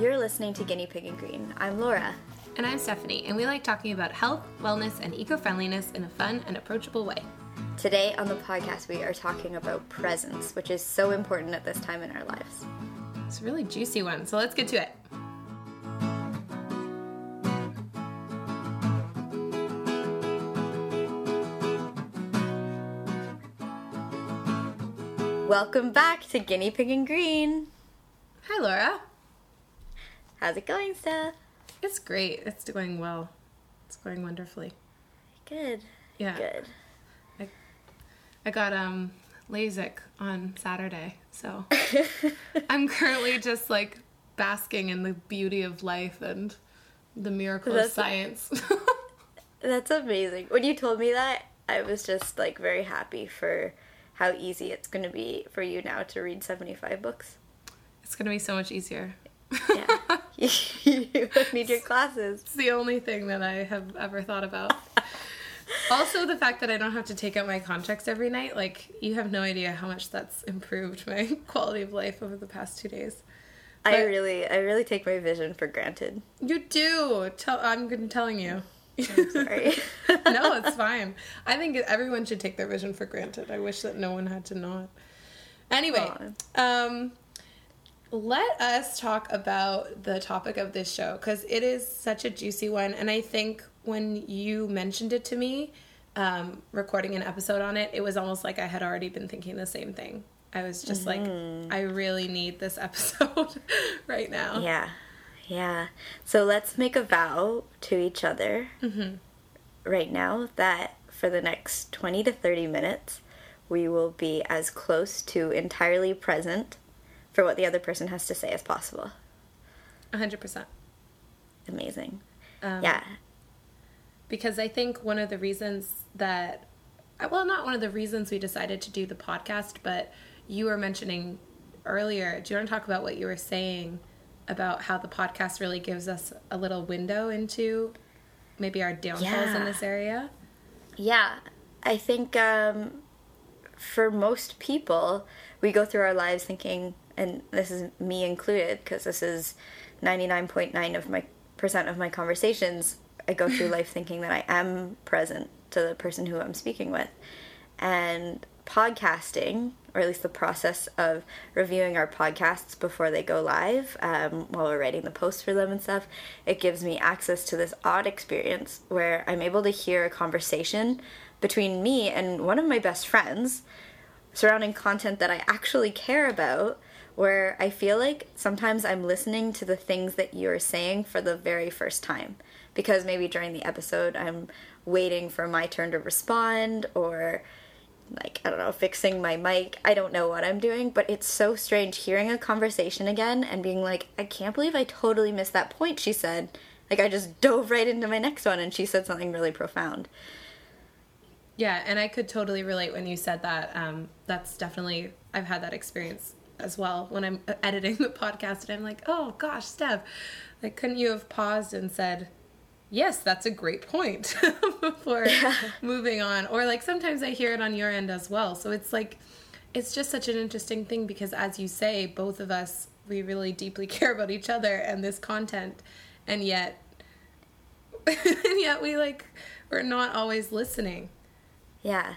You're listening to Guinea Pig and Green. I'm Laura. And I'm Stephanie, and we like talking about health, wellness, and eco friendliness in a fun and approachable way. Today on the podcast, we are talking about presence, which is so important at this time in our lives. It's a really juicy one, so let's get to it. Welcome back to Guinea Pig and Green. Hi, Laura. How's it going, Steph? It's great. It's going well. It's going wonderfully. Good. Yeah. Good. I, I got um LASIK on Saturday, so I'm currently just like basking in the beauty of life and the miracle of That's- science. That's amazing. When you told me that, I was just like very happy for how easy it's going to be for you now to read 75 books. it's gonna be so much easier. Yeah. you need your glasses. It's the only thing that I have ever thought about. also, the fact that I don't have to take out my contacts every night, like, you have no idea how much that's improved my quality of life over the past two days. I really, I really take my vision for granted. You do! Tell, I'm telling you. Sorry. no, it's fine. I think everyone should take their vision for granted. I wish that no one had to not. Anyway, um, let us talk about the topic of this show because it is such a juicy one. And I think when you mentioned it to me, um, recording an episode on it, it was almost like I had already been thinking the same thing. I was just like, I really need this episode right now. Yeah, yeah. So let's make a vow to each other right now that for the next 20 to 30 minutes, we will be as close to entirely present for what the other person has to say as possible. 100%. Amazing. Um, yeah. because I think one of the reasons that, well, not one of the reasons we decided to do the podcast, but you were mentioning earlier. Do you want to talk about what you were saying about how the podcast really gives us a little window into maybe our downfalls Yeah. in this area? Yeah, I think um, for most people, we go through our lives thinking, and this is me included, because this is ninety nine point nine of my percent of my conversations. I go through life thinking that I am present to the person who I'm speaking with, and podcasting, or at least the process of reviewing our podcasts before they go live, um, while we're writing the posts for them and stuff, it gives me access to this odd experience where I'm able to hear a conversation between me and one of my best friends surrounding content that I actually care about. Where I feel like sometimes I'm listening to the things that you're saying for the very first time. Because maybe during the episode I'm waiting for my turn to respond or like I don't know, fixing my mic. I don't know what I'm doing, but it's so strange hearing a conversation again and being like, I can't believe I totally missed that point she said. Like I just dove right into my next one and she said something really profound. Yeah, and I could totally relate when you said that. Um, that's definitely I've had that experience as well when I'm editing the podcast, and I'm like, oh gosh, Steph, like couldn't you have paused and said, yes, that's a great point before moving on? Or like sometimes I hear it on your end as well. So it's like it's just such an interesting thing because as you say, both of us we really deeply care about each other and this content, and yet and yet we like we're not always listening. Yeah,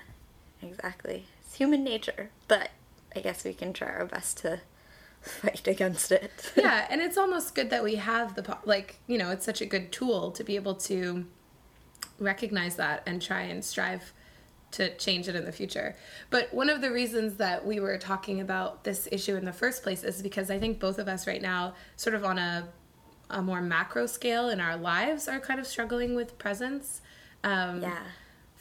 exactly. It's human nature, but I guess we can try our best to fight against it. yeah, and it's almost good that we have the po- like, you know, it's such a good tool to be able to recognize that and try and strive to change it in the future. But one of the reasons that we were talking about this issue in the first place is because I think both of us right now sort of on a a more macro scale in our lives are kind of struggling with presence. Um yeah.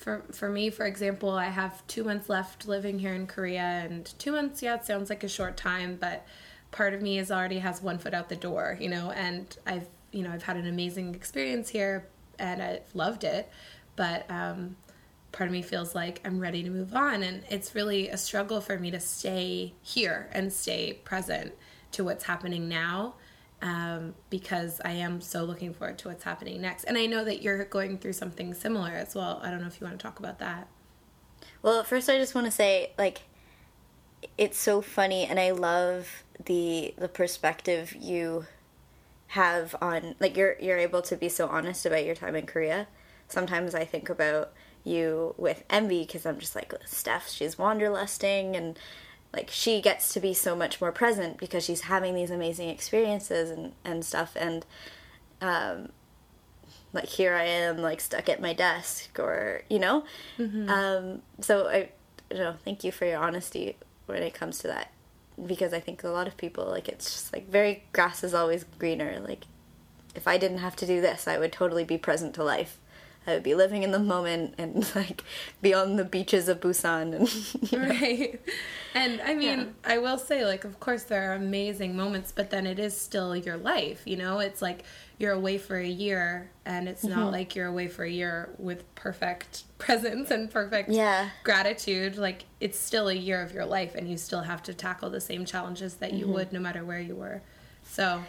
For for me, for example, I have two months left living here in Korea, and two months, yeah, it sounds like a short time, but part of me is already has one foot out the door, you know, and I've you know I've had an amazing experience here, and I've loved it, but um, part of me feels like I'm ready to move on, and it's really a struggle for me to stay here and stay present to what's happening now um, because I am so looking forward to what's happening next. And I know that you're going through something similar as well. I don't know if you want to talk about that. Well, first I just want to say like it's so funny and I love the the perspective you have on like you're you're able to be so honest about your time in Korea. Sometimes I think about you with envy because I'm just like Steph, she's wanderlusting and like she gets to be so much more present because she's having these amazing experiences and and stuff. And um like here I am like stuck at my desk or you know? Mm-hmm. um so I you know thank you for your honesty when it comes to that because I think a lot of people like it's just like very grass is always greener. Like if I didn't have to do this I would totally be present to life I would be living in the moment and like be on the beaches of Busan and right. And I mean, yeah. I will say like of course there are amazing moments, but then it is still your life, you know? It's like you're away for a year and it's mm-hmm. not like you're away for a year with perfect presence and perfect yeah. gratitude. Like it's still a year of your life and you still have to tackle the same challenges that you mm-hmm. would no matter where you were. So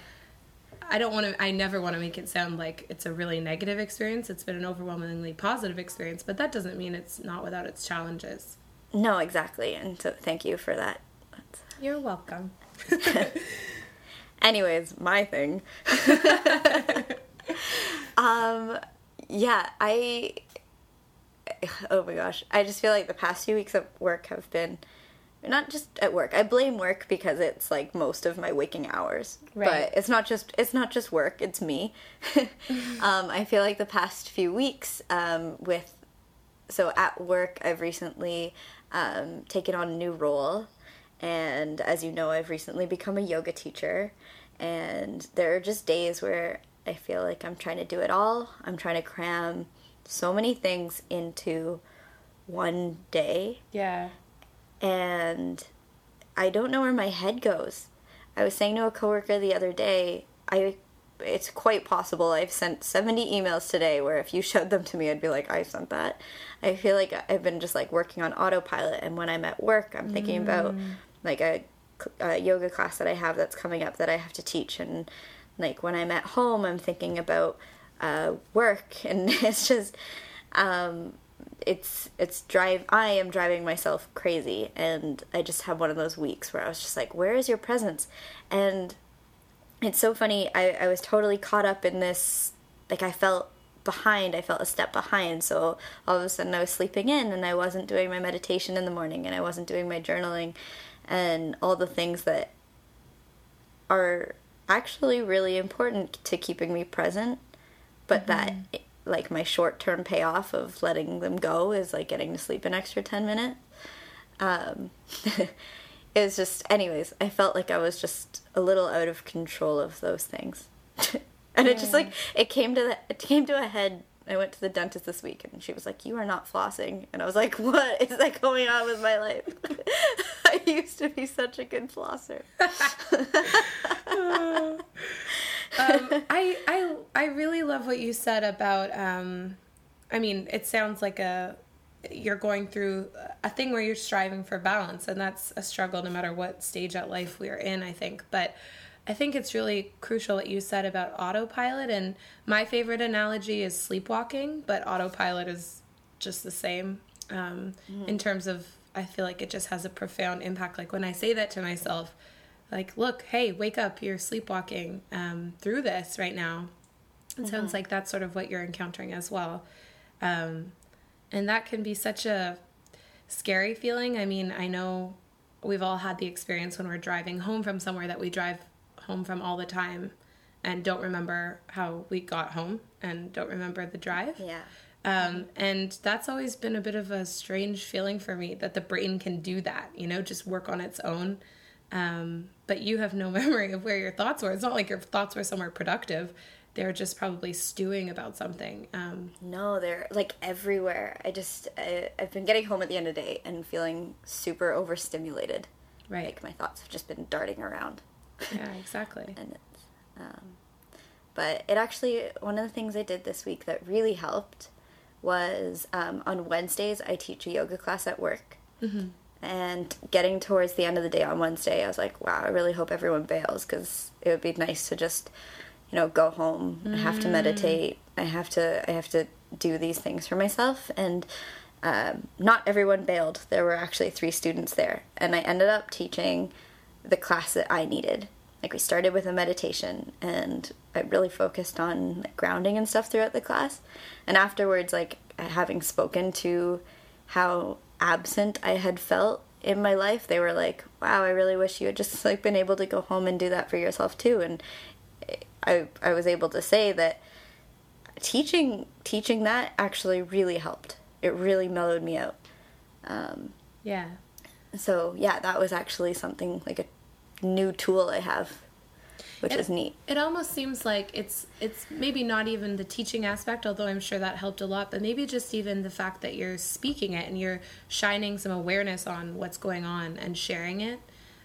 I don't want to, I never want to make it sound like it's a really negative experience. It's been an overwhelmingly positive experience, but that doesn't mean it's not without its challenges. No, exactly. And so thank you for that. You're welcome. Anyways, my thing. um, yeah, I, oh my gosh, I just feel like the past few weeks of work have been not just at work. I blame work because it's like most of my waking hours. Right. But it's not just it's not just work. It's me. um, I feel like the past few weeks um, with so at work, I've recently um, taken on a new role, and as you know, I've recently become a yoga teacher. And there are just days where I feel like I'm trying to do it all. I'm trying to cram so many things into one day. Yeah and I don't know where my head goes. I was saying to a coworker the other day, I it's quite possible I've sent 70 emails today where if you showed them to me I'd be like I sent that. I feel like I've been just like working on autopilot and when I'm at work I'm thinking mm. about like a, a yoga class that I have that's coming up that I have to teach and like when I'm at home I'm thinking about uh, work and it's just um, it's it's drive I am driving myself crazy and I just have one of those weeks where I was just like where is your presence and it's so funny I, I was totally caught up in this like I felt behind I felt a step behind so all of a sudden I was sleeping in and I wasn't doing my meditation in the morning and I wasn't doing my journaling and all the things that are actually really important to keeping me present but mm-hmm. that like my short term payoff of letting them go is like getting to sleep an extra 10 minutes. Um, it was just, anyways, I felt like I was just a little out of control of those things. and it just like, it came to the, it came to a head. I went to the dentist this week and she was like, You are not flossing. And I was like, What is that going on with my life? I used to be such a good flosser. Um, I I I really love what you said about. Um, I mean, it sounds like a you're going through a thing where you're striving for balance, and that's a struggle no matter what stage at life we're in. I think, but I think it's really crucial what you said about autopilot. And my favorite analogy is sleepwalking, but autopilot is just the same um, mm. in terms of. I feel like it just has a profound impact. Like when I say that to myself, like, look, hey, wake up, you're sleepwalking um, through this right now. It mm-hmm. sounds like that's sort of what you're encountering as well. Um, and that can be such a scary feeling. I mean, I know we've all had the experience when we're driving home from somewhere that we drive home from all the time and don't remember how we got home and don't remember the drive. Yeah. Um, and that's always been a bit of a strange feeling for me that the brain can do that, you know, just work on its own um, but you have no memory of where your thoughts were. It's not like your thoughts were somewhere productive. They're just probably stewing about something. Um, no, they're like everywhere. I just, I, I've been getting home at the end of the day and feeling super overstimulated. Right. Like my thoughts have just been darting around. Yeah, exactly. and it's, um, but it actually, one of the things I did this week that really helped was um, on Wednesdays, I teach a yoga class at work. Mm-hmm. And getting towards the end of the day on Wednesday, I was like, wow, I really hope everyone bails because it would be nice to just, you know, go home. Mm. I have to meditate. I have to. I have to do these things for myself. And um, not everyone bailed. There were actually three students there, and I ended up teaching the class that I needed. like we started with a meditation and I really focused on like, grounding and stuff throughout the class. And afterwards, like having spoken to how absent I had felt in my life, they were like, "Wow, I really wish you had just like been able to go home and do that for yourself too." And I I was able to say that teaching teaching that actually really helped. It really mellowed me out. Um, yeah. So yeah, that was actually something like a new tool I have, which it, is neat. It almost seems like it's it's maybe not even the teaching aspect, although I'm sure that helped a lot, but maybe just even the fact that you're speaking it and you're shining some awareness on what's going on and sharing it.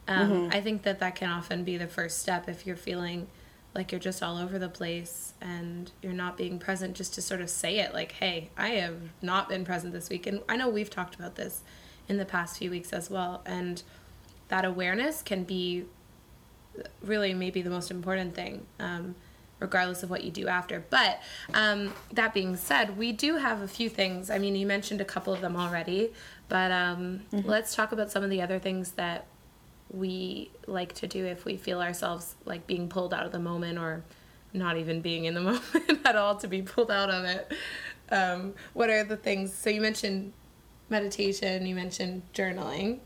Um, mm-hmm. I think that that can often be the first step if you're feeling like you're just all over the place and you're not being present just to sort of say it like hey i have not been present this week and i know we've talked about this in the past few weeks as well and that awareness can be really maybe the most important thing um, regardless of what you do after. But um, that being said we do have a few things. I mean you mentioned a couple of them already but um, mm-hmm. let's talk about some of the other things that we like to do if we feel ourselves like being pulled out of the moment or not even being in the moment at all to be pulled out of it. Um, what are the things so you mentioned meditation you mentioned journaling.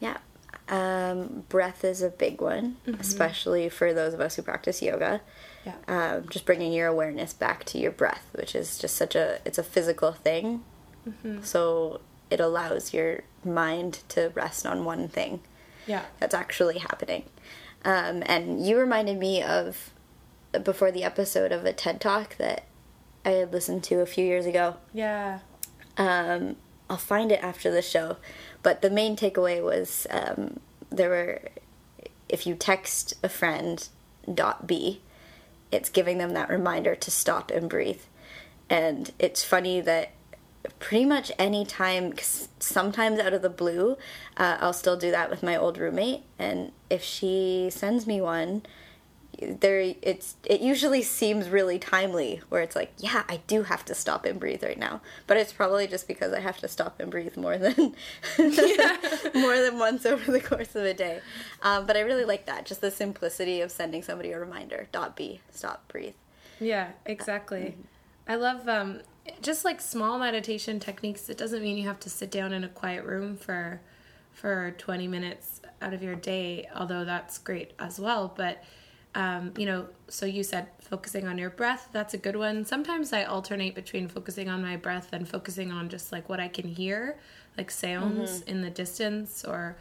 Yeah um, breath is a big one, mm-hmm. especially for those of us who practice yoga. Yeah. Um, just bringing your awareness back to your breath, which is just such a it's a physical thing. Mm-hmm. So it allows your mind to rest on one thing. Yeah. That's actually happening. Um, and you reminded me of before the episode of a TED Talk that I had listened to a few years ago. Yeah. Um, I'll find it after the show. But the main takeaway was um, there were, if you text a friend dot B, it's giving them that reminder to stop and breathe. And it's funny that pretty much any time, sometimes out of the blue, uh, I'll still do that with my old roommate. And if she sends me one, there it's it usually seems really timely where it's like yeah i do have to stop and breathe right now. But it's probably just because i have to stop and breathe more than more than once over the course of a day. Um, but i really like that just the simplicity of sending somebody a reminder dot b stop breathe. Yeah exactly. Mm-hmm. i love um, just like small meditation techniques it doesn't mean you have to sit down in a quiet room for for 20 minutes out of your day although that's great as well but um, you know, so you said focusing on your breath, that's a good one. Sometimes I alternate between focusing on my breath and focusing on just like what I can hear, like sounds mm-hmm. in the distance or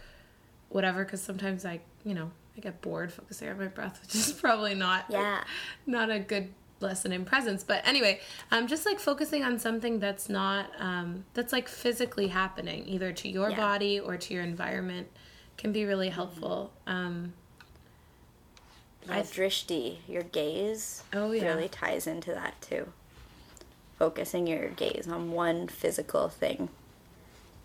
whatever, because sometimes I, you know, I get bored focusing on my breath, which is probably not, yeah. not a good lesson in presence. But anyway, um, just like focusing on something that's not, um, that's like physically happening, either to your yeah. body or to your environment, can be really helpful. Mm-hmm. Um, I drishti, your gaze, oh, yeah. really ties into that too. Focusing your gaze on one physical thing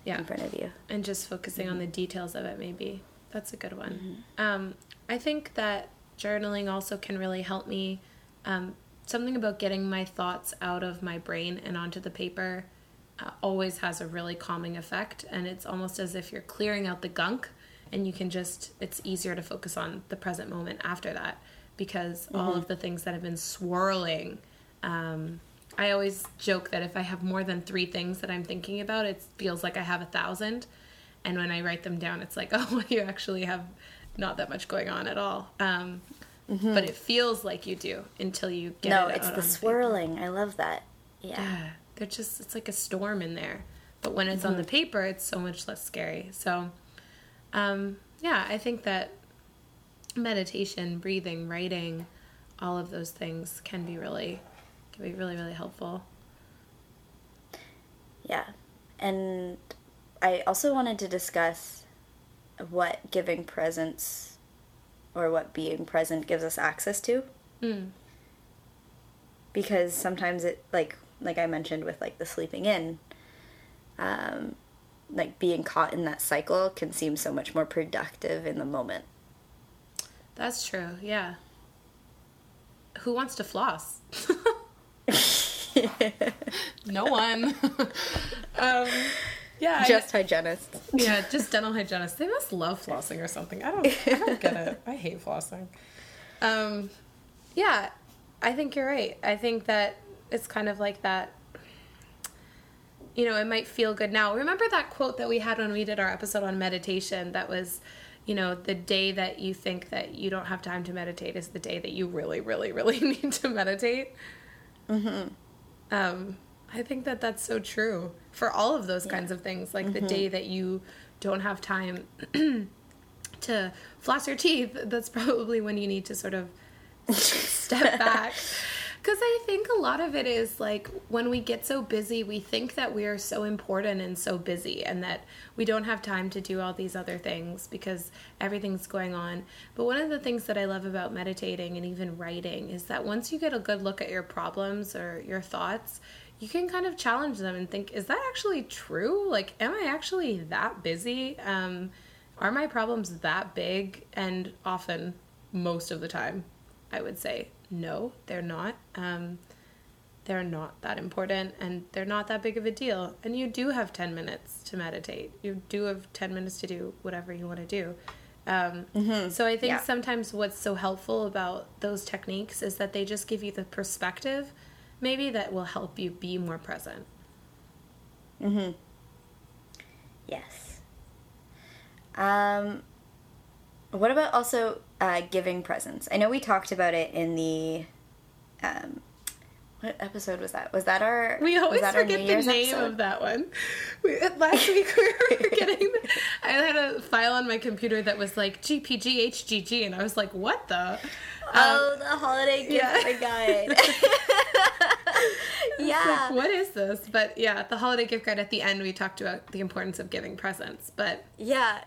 yeah. in front of you. And just focusing mm-hmm. on the details of it, maybe. That's a good one. Mm-hmm. Um, I think that journaling also can really help me. Um, something about getting my thoughts out of my brain and onto the paper uh, always has a really calming effect. And it's almost as if you're clearing out the gunk and you can just it's easier to focus on the present moment after that because mm-hmm. all of the things that have been swirling um, i always joke that if i have more than three things that i'm thinking about it feels like i have a thousand and when i write them down it's like oh you actually have not that much going on at all um, mm-hmm. but it feels like you do until you get it. no it it's the swirling i love that yeah. yeah they're just it's like a storm in there but when it's mm-hmm. on the paper it's so much less scary so um, yeah, I think that meditation, breathing, writing, all of those things can be really can be really really helpful. Yeah. And I also wanted to discuss what giving presence or what being present gives us access to. Mm. Because sometimes it like like I mentioned with like the sleeping in um like being caught in that cycle can seem so much more productive in the moment. That's true. Yeah. Who wants to floss? no one. um, Yeah, just hygienists. Yeah, just dental hygienists. They must love flossing or something. I don't. I don't get it. I hate flossing. Um, yeah, I think you're right. I think that it's kind of like that. You know, it might feel good now. Remember that quote that we had when we did our episode on meditation? That was, you know, the day that you think that you don't have time to meditate is the day that you really, really, really need to meditate. Mm-hmm. Um, I think that that's so true for all of those yeah. kinds of things. Like mm-hmm. the day that you don't have time to floss your teeth, that's probably when you need to sort of step back. Because I think a lot of it is like when we get so busy, we think that we are so important and so busy, and that we don't have time to do all these other things because everything's going on. But one of the things that I love about meditating and even writing is that once you get a good look at your problems or your thoughts, you can kind of challenge them and think, is that actually true? Like, am I actually that busy? Um, are my problems that big? And often, most of the time, I would say, no, they're not. Um, they're not that important and they're not that big of a deal. And you do have 10 minutes to meditate. You do have 10 minutes to do whatever you want to do. Um, mm-hmm. So I think yeah. sometimes what's so helpful about those techniques is that they just give you the perspective maybe that will help you be more present. Mhm. Yes. Um what about also uh, giving presents? I know we talked about it in the um what episode was that? Was that our? We always forget the name episode? of that one. We, last week we were forgetting. I had a file on my computer that was like GPGHGG, and I was like, "What the?" Oh, um, the holiday gift yeah. guide. yeah. Like, what is this? But yeah, the holiday gift guide at the end, we talked about the importance of giving presents. But yeah.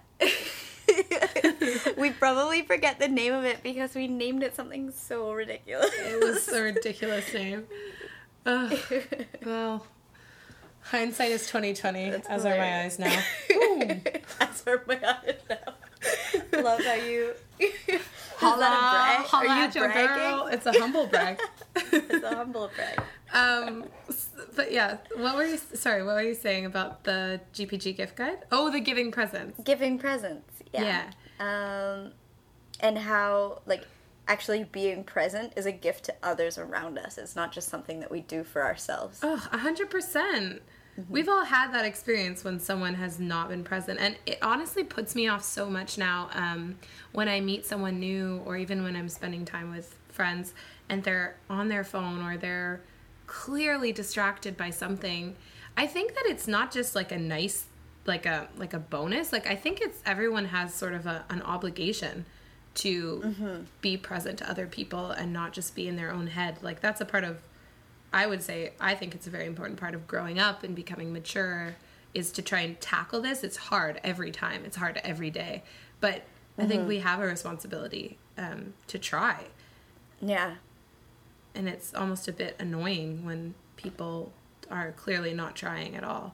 we probably forget the name of it because we named it something so ridiculous. It was a ridiculous name. Ugh. Well, hindsight is twenty twenty. As hilarious. are my eyes now. as are my eyes now. Love how you. Holla, holla Are you bragging? Girl. It's a humble brag. it's a humble brag. Um, but yeah, what were you? Sorry, what were you saying about the GPG gift guide? Oh, the giving presents. Giving presents. Yeah. yeah. Um, and how like actually being present is a gift to others around us. It's not just something that we do for ourselves. Oh, a hundred percent. Mm-hmm. We've all had that experience when someone has not been present, and it honestly puts me off so much now um, when I meet someone new, or even when I'm spending time with friends and they're on their phone or they're clearly distracted by something. I think that it's not just like a nice, like a like a bonus. Like I think it's everyone has sort of a, an obligation to mm-hmm. be present to other people and not just be in their own head. Like that's a part of I would say I think it's a very important part of growing up and becoming mature is to try and tackle this. It's hard every time. It's hard every day. But mm-hmm. I think mm-hmm. we have a responsibility um, to try. Yeah. And it's almost a bit annoying when people are clearly not trying at all.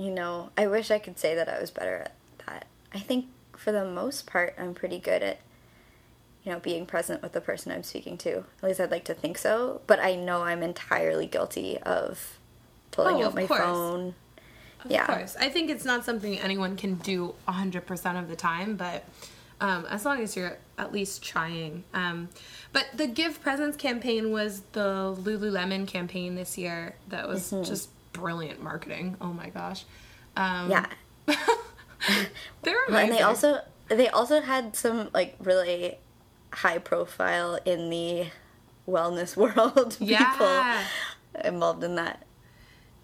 You know, I wish I could say that I was better at that. I think for the most part, I'm pretty good at you know, being present with the person I'm speaking to. At least I'd like to think so. But I know I'm entirely guilty of pulling oh, out my course. phone. Of yeah. course. I think it's not something anyone can do 100% of the time, but um, as long as you're at least trying. Um, but the Give Presents campaign was the Lululemon campaign this year that was mm-hmm. just brilliant marketing. Oh my gosh. Um, yeah. they're amazing. and they also they also had some like really high profile in the wellness world people yeah. involved in that.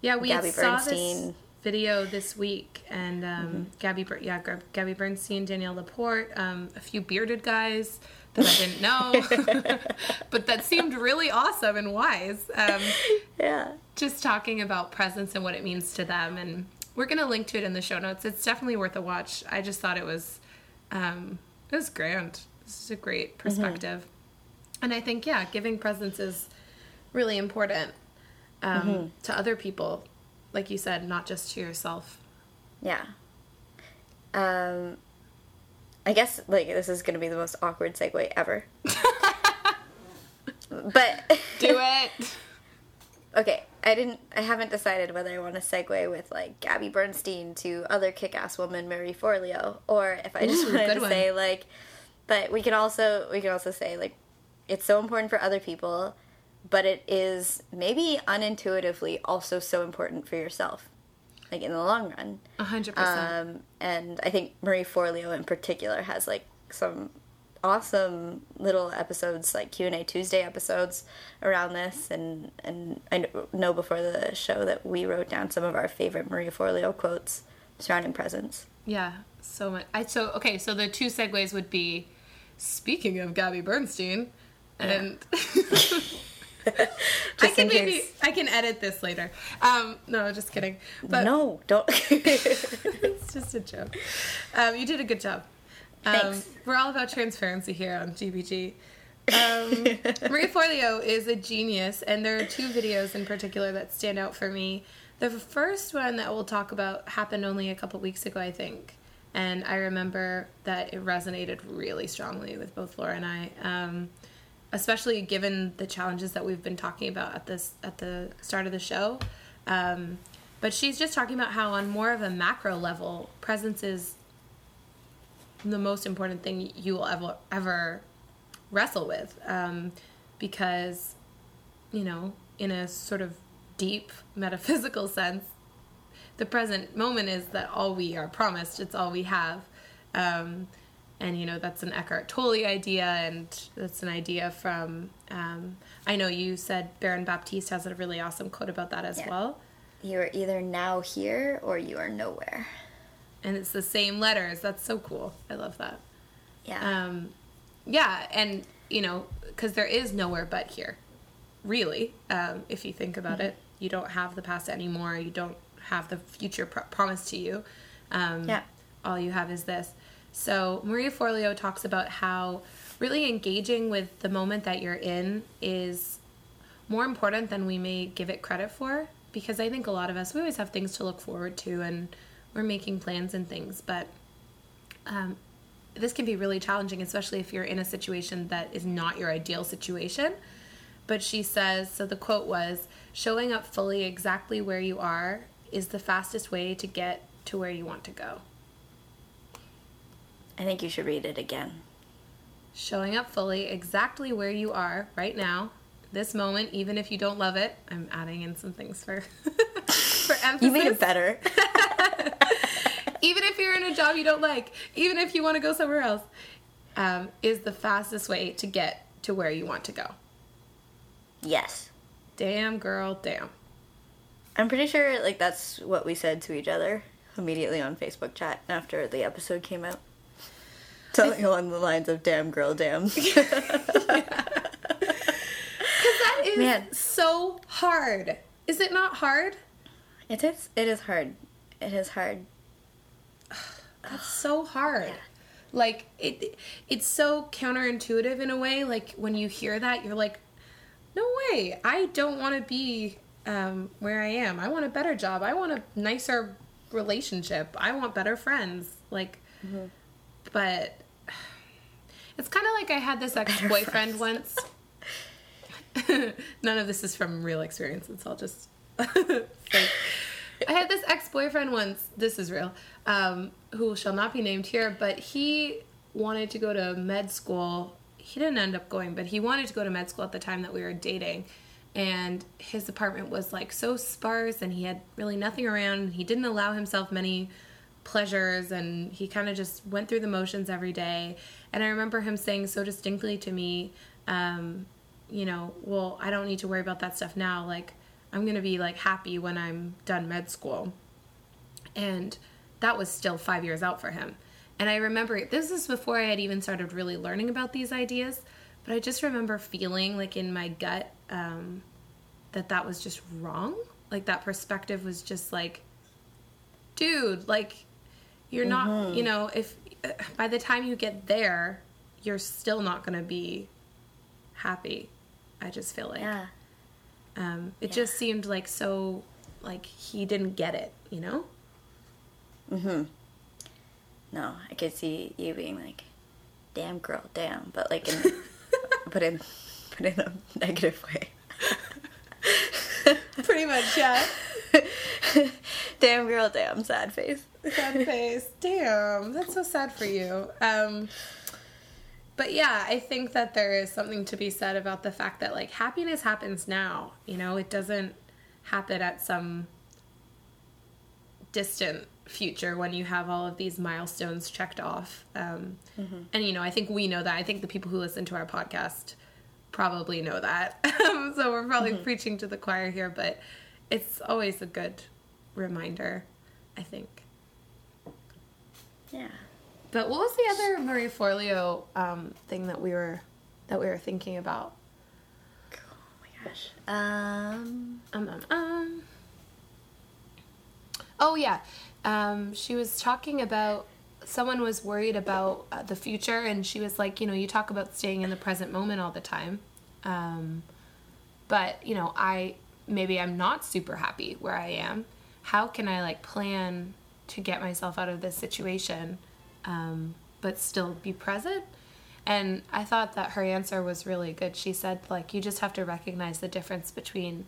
Yeah, we Gabby saw Bernstein. this video this week, and um, mm-hmm. Gabby, yeah, Gabby Bernstein, Danielle Laporte, um, a few bearded guys that I didn't know, but that seemed really awesome and wise. Um, yeah, just talking about presence and what it means to them, and we're gonna link to it in the show notes. It's definitely worth a watch. I just thought it was, um, it was grand. This is a great mm-hmm. perspective. Mm-hmm. And I think, yeah, giving presents is really important um, mm-hmm. to other people, like you said, not just to yourself. Yeah. Um, I guess, like, this is going to be the most awkward segue ever. but. Do it! okay, I didn't. I haven't decided whether I want to segue with like Gabby Bernstein to other kick-ass woman Marie Forleo, or if I just Ooh, wanted to one. say like. But we can also we can also say like, it's so important for other people, but it is maybe unintuitively also so important for yourself, like in the long run. A hundred percent. Um, and I think Marie Forleo in particular has like some awesome little episodes, like Q and A Tuesday episodes around this. And and I know before the show that we wrote down some of our favorite Marie Forleo quotes surrounding presence. Yeah, so much. I so okay. So the two segues would be, speaking of Gabby Bernstein, and I can maybe case. I can edit this later. Um, no, just kidding. But no, don't. it's just a joke. Um, you did a good job. Um, Thanks. we're all about transparency here on GPG. Um, Marie Forleo is a genius, and there are two videos in particular that stand out for me. The first one that we'll talk about happened only a couple weeks ago, I think, and I remember that it resonated really strongly with both Laura and I, um, especially given the challenges that we've been talking about at this at the start of the show. Um, but she's just talking about how, on more of a macro level, presence is the most important thing you will ever ever wrestle with um, because you know in a sort of deep metaphysical sense the present moment is that all we are promised it's all we have um, and you know that's an Eckhart Tolle idea and that's an idea from um, I know you said Baron Baptiste has a really awesome quote about that as Yeah. well you are either now here or you are nowhere. And it's the same letters that's so cool I love that Yeah. um, yeah, and you know, because there is nowhere but here, really. Um, if you think about it, you don't have the past anymore. You don't have the future pro- promised to you. Um, Yeah. All you have is this. So Marie Forleo talks about how really engaging with the moment that you're in is more important than we may give it credit for because I think a lot of us we always have things to look forward to and we're making plans and things, but um, this can be really challenging, especially if you're in a situation that is not your ideal situation. But she says so the quote was showing up fully exactly where you are is the fastest way to get to where you want to go. I think you should read it again. Showing up fully exactly where you are right now, this moment, even if you don't love it. I'm adding in some things for for emphasis. You made it better. even if you're in a job you don't like, even if you want to go somewhere else, um, is the fastest way to get to where you want to go. yes. Damn, girl, damn. I'm pretty sure like that's what we said to each other immediately on Facebook chat after the episode came out. Something along the lines of "Damn girl, damn." Because that is Man. so hard. Is it not hard? It is. It is hard. It is hard. That's so hard. Yeah. Like it it's so counterintuitive in a way. Like when you hear that, you're like, no way. I don't want to be um, where I am. I want a better job. I want a nicer relationship. I want better friends. Like, Mhm. but it's kind of like I had this ex boyfriend once. None of this is from real experience. It's all just I had this ex boyfriend once, this is real, um, who shall not be named here, but he wanted to go to med school. He didn't end up going, but he wanted to go to med school at the time that we were dating. And his apartment was like so sparse, and he had really nothing around. He didn't allow himself many pleasures, and he kind of just went through the motions every day. And I remember him saying so distinctly to me, um, you know, well, I don't need to worry about that stuff now. Like, I'm going to be like happy when I'm done med school. And that was still five years out for him. And I remember this is before I had even started really learning about these ideas, but I just remember feeling like in my gut um, that that was just wrong. Like that perspective was just like, dude, like you're not, you know, if by the time you get there, you're still not going to be happy. I just feel like Yeah. Um, it Yeah. just seemed like so like he didn't get it, you know? Mm-hmm. No, I could see you being like, "Damn girl, damn," but like in, but in, but in a negative way. Pretty much, yeah. damn girl, damn sad face. Sad face. Damn, that's so sad for you. Um, but yeah, I think that there is something to be said about the fact that like happiness happens now. You know, it doesn't happen at some distant future when you have all of these milestones checked off. Um, mm-hmm. And you know, I think we know that. I think the people who listen to our podcast probably know that. so we're probably mm-hmm. preaching to the choir here, but it's always a good reminder, I think. Yeah. But what was the other Marie Forleo um, thing that we were that we were thinking about? Oh my gosh. Um. Um. Um. um. Oh yeah, um, she was talking about someone was worried about uh, the future, and she was like, you know, you talk about staying in the present moment all the time, um, but you know, I maybe I'm not super happy where I am. How can I like plan to get myself out of this situation? Um, but still be present. And I thought that her answer was really good. She said, like, you just have to recognize the difference between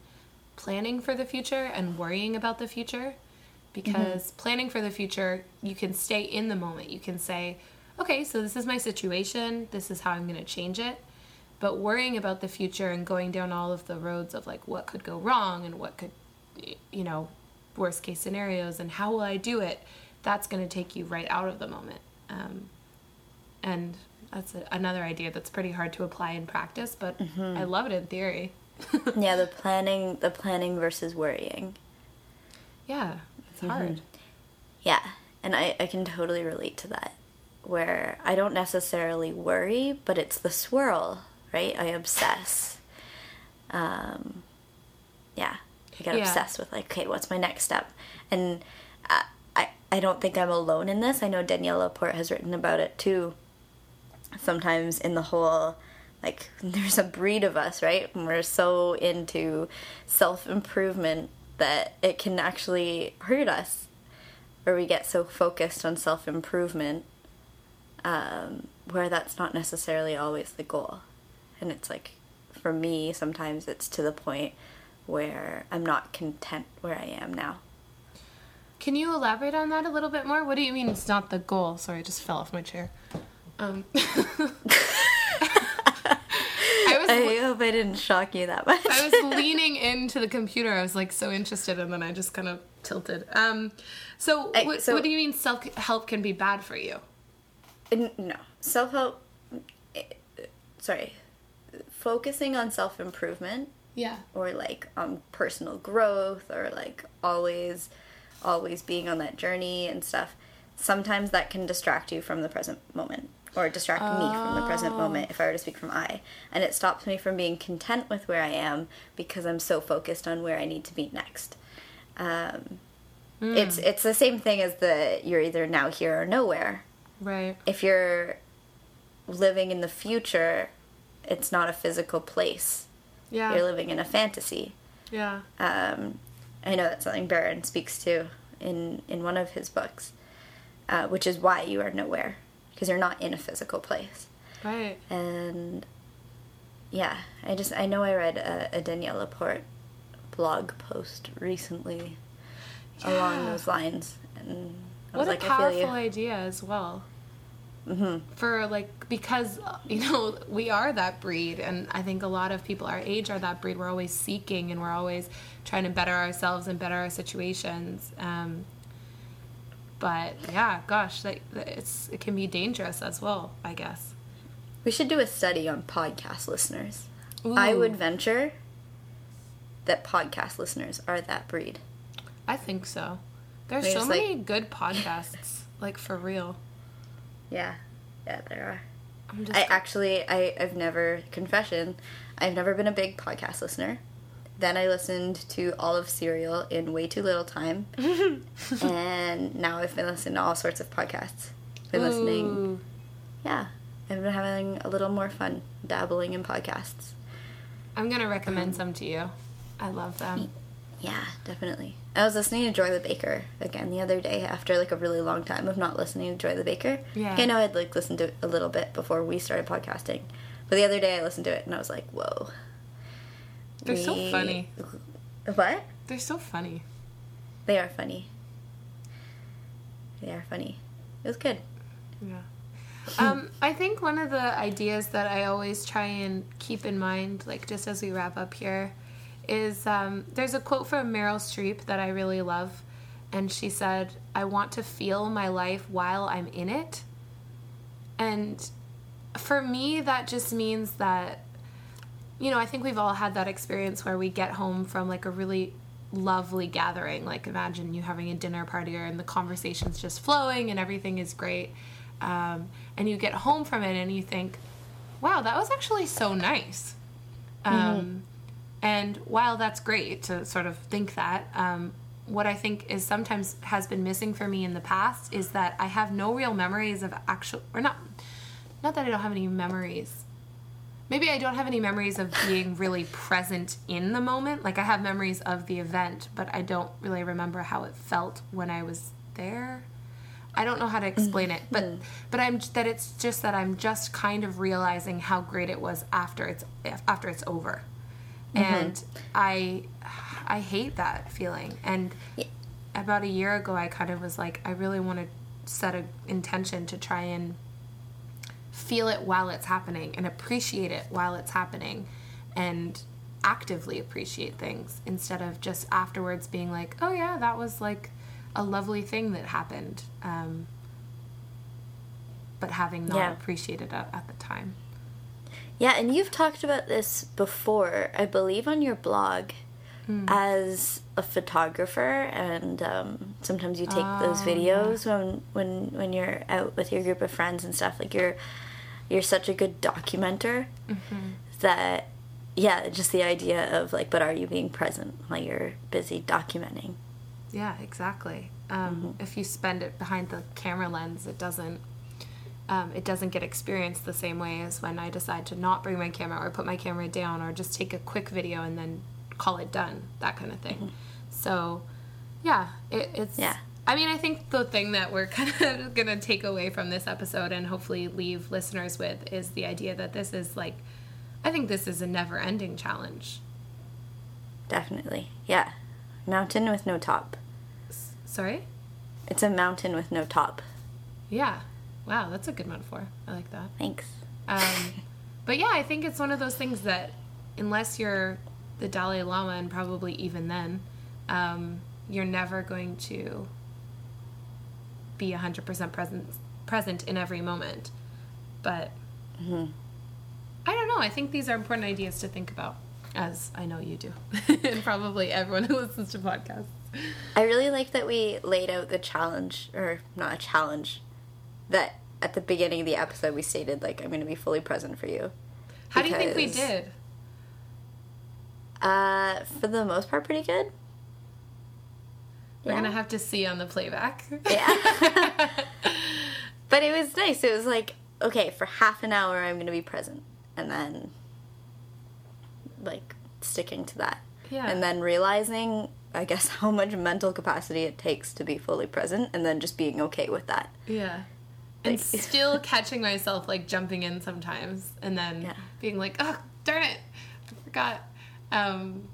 planning for the future and worrying about the future. Because mm-hmm. planning for the future, you can stay in the moment. You can say, okay, so this is my situation, this is how I'm going to change it. But worrying about the future and going down all of the roads of like what could go wrong and what could, you know, worst case scenarios and how will I do it, that's going to take you right out of the moment. Um, and that's a, another idea that's pretty hard to apply in practice, but mm-hmm. I love it in theory. yeah, the planning, the planning versus worrying. Yeah, it's mm-hmm. hard. Yeah, and I, I can totally relate to that. Where I don't necessarily worry, but it's the swirl, right? I obsess. Um, yeah, I get yeah. obsessed with like, okay, what's my next step? And uh, I don't think I'm alone in this. I know Danielle Laporte has written about it too. Sometimes in the whole, like, there's a breed of us, right? And we're so into self improvement that it can actually hurt us. Or we get so focused on self improvement um, where that's not necessarily always the goal. And it's like, for me, sometimes it's to the point where I'm not content where I am now. Can you elaborate on that a little bit more? What do you mean it's not the goal? Sorry, I just fell off my chair. Um. I, was, I hope I didn't shock you that much. I was leaning into the computer. I was like so interested, and then I just kind of tilted. Um, so, I, what, so, what do you mean self help can be bad for you? No, self help. Eh, sorry, focusing on self improvement. Yeah. Or like on personal growth, or like always always being on that journey and stuff, sometimes that can distract you from the present moment or distract oh. me from the present moment if I were to speak from I. And it stops me from being content with where I am because I'm so focused on where I need to be next. Um, mm. It's it's the same thing as the you're either now here or nowhere. Right. If you're living in the future, it's not a physical place. Yeah. You're living in a fantasy. Yeah. Um, I know that's something Baron speaks to in in one of his books, uh, which is why you are nowhere because you're not in a physical place. Right. And yeah, I just I know I read a, a Danielle Laporte blog post recently yeah. along those lines, and I what a like, powerful idea as well. Mm-hmm. For like because you know we are that breed, and I think a lot of people our age are that breed. We're always seeking, and we're always trying to better ourselves and better our situations. Um, but yeah, gosh, like it's it can be dangerous as well. I guess we should do a study on podcast listeners. Ooh. I would venture that podcast listeners are that breed. I think so. There's so many like, good podcasts, like for real. Yeah, yeah, there are. I actually, I, I've never, confession, I've never been a big podcast listener. Then I listened to all of Serial in way too little time. and now I've been listening to all sorts of podcasts. Been Ooh. listening. Yeah. I've been having a little more fun dabbling in podcasts. I'm going to recommend um, some to you. I love them. Yeah, definitely. I was listening to Joy the Baker again the other day after like a really long time of not listening to Joy the Baker. Yeah. I know I'd like listened to it a little bit before we started podcasting, but the other day I listened to it and I was like, whoa. They're we, so funny. What? They're so funny. They are funny. They are funny. It was good. Yeah. Um, I think one of the ideas that I always try and keep in mind, like just as we wrap up here, is um, there's a quote from Meryl Streep that I really love. And she said, I want to feel my life while I'm in it. And for me, that just means that, you know, I think we've all had that experience where we get home from like a really lovely gathering. Like, imagine you having a dinner party or, and the conversation's just flowing and everything is great. Um, and you get home from it and you think, wow, that was actually so nice. Um, And while that's great to sort of think that, um, what I think is sometimes has been missing for me in the past is that I have no real memories of actual, or not, not that I don't have any memories. Maybe I don't have any memories of being really present in the moment. Like I have memories of the event, but I don't really remember how it felt when I was there. I don't know how to explain it, but but I'm that it's just that I'm just kind of realizing how great it was after it's after it's over, and I I hate that feeling. And about a year ago, I kind of was like, I really want to set an intention to try and feel it while it's happening and appreciate it while it's happening, and actively appreciate things instead of just afterwards being like, oh yeah, that was like a lovely thing that happened, um, but having not Yeah. appreciated it at the time. Yeah, and you've talked about this before, I believe, on your blog as a photographer, and um, sometimes you take those Oh, videos when when when you're out with your group of friends and stuff. Like you're you're such a good documenter that yeah, just the idea of like, but are you being present while you're busy documenting? Yeah, exactly. Um, If you spend it behind the camera lens, it doesn't. Um, it doesn't get experienced the same way as when I decide to not bring my camera or put my camera down or just take a quick video and then call it done, that kind of thing. So, yeah, it, it's. Yeah. I mean, I think the thing that we're kind of going to take away from this episode and hopefully leave listeners with is the idea that this is like, I think this is a never ending challenge. Definitely, yeah. Mountain with no top. Sorry? It's a mountain with no top. Yeah. Wow, that's a good metaphor. I like that. Thanks. Um, but yeah, I think it's one of those things that unless you're the Dalai Lama, and probably even then, um, you're never going to be 100% present, present in every moment. But I don't know. I think these are important ideas to think about, as I know you do, and probably everyone who listens to podcasts. I really like that we laid out the challenge, or not a challenge, that at the beginning of the episode we stated, like, I'm going to be fully present for you. How do you think we did? Uh, for the most part, pretty good. We're Yeah. gonna have to see on the playback. Yeah. but it was nice. It was like, okay, for half an hour, I'm going to be present. And then, like, sticking to that. Yeah. And then realizing, I guess, how much mental capacity it takes to be fully present, and then just being okay with that. Yeah. And Like- still catching myself like jumping in sometimes and then Yeah. being like, oh, darn it, I forgot. Um,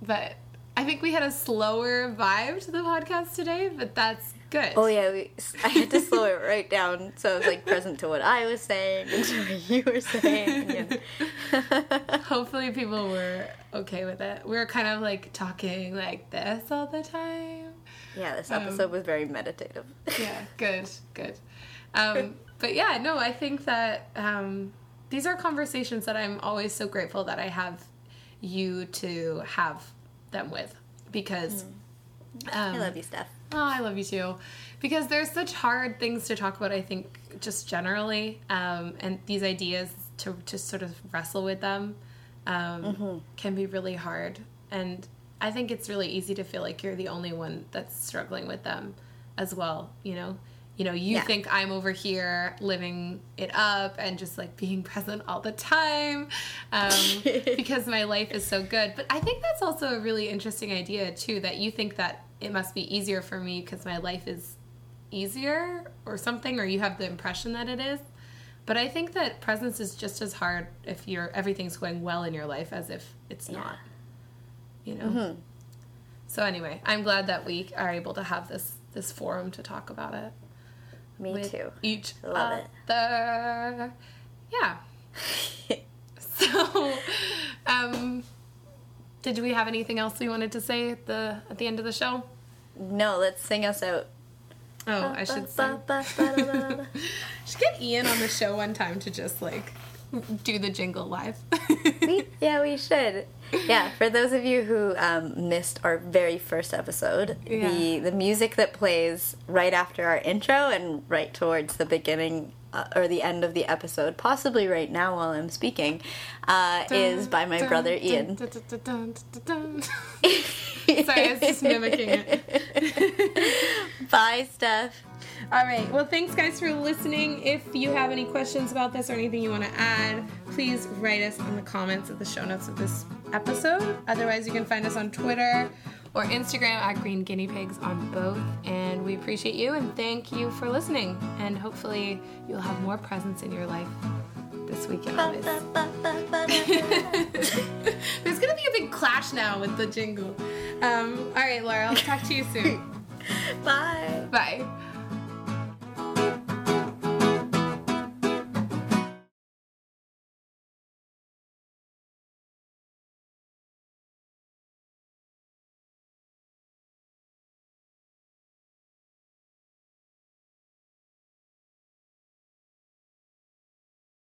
but I think we had a slower vibe to the podcast today, but that's good. Oh yeah, we, I had to slow it right down so I was like present to what I was saying and to what you were saying. Hopefully people were okay with it. We were kind of like talking like this all the time. yeah, this Um, episode was very meditative. yeah, good, good. Um, but yeah, no, I think that um, these are conversations that I'm always so grateful that I have you to have them with because. Um, I love you, Steph. Oh, I love you too. Because there's such hard things to talk about, I think, just generally. Um, and these ideas to just sort of wrestle with them um, can be really hard. And I think it's really easy to feel like you're the only one that's struggling with them as well, you know? You know, you Yeah. think I'm over here living it up and just like being present all the time um, because my life is so good. But I think that's also a really interesting idea, too, that you think that it must be easier for me because my life is easier or something, or you have the impression that it is. But I think that presence is just as hard if you're everything's going well in your life as if it's not. You know? So anyway, I'm glad that we are able to have this this forum to talk about it. Me too. Each Love it. other. Yeah. So, um, did we have anything else we wanted to say at the at the end of the show? No, let's sing us out. Oh, I should say. should get Ian on the show one time to just like do the jingle live. we, yeah, we should. Yeah, for those of you who um, missed our very first episode, Yeah. the the music that plays right after our intro and right towards the beginning uh, or the end of the episode, possibly right now while I'm speaking, uh, is by my brother Ian. Sorry, I was just mimicking it. Bye, Steph. All right. Well, thanks, guys, for listening. If you have any questions about this or anything you want to add, please write us in the comments of the show notes of this episode. Otherwise, you can find us on Twitter or Instagram at Green Guinea Pigs on both. And we appreciate you and thank you for listening. And hopefully, you'll have more presence in your life this weekend. There's gonna be a big clash now with the jingle. Um, all right, Laura. I'll talk to you soon. Bye. Bye.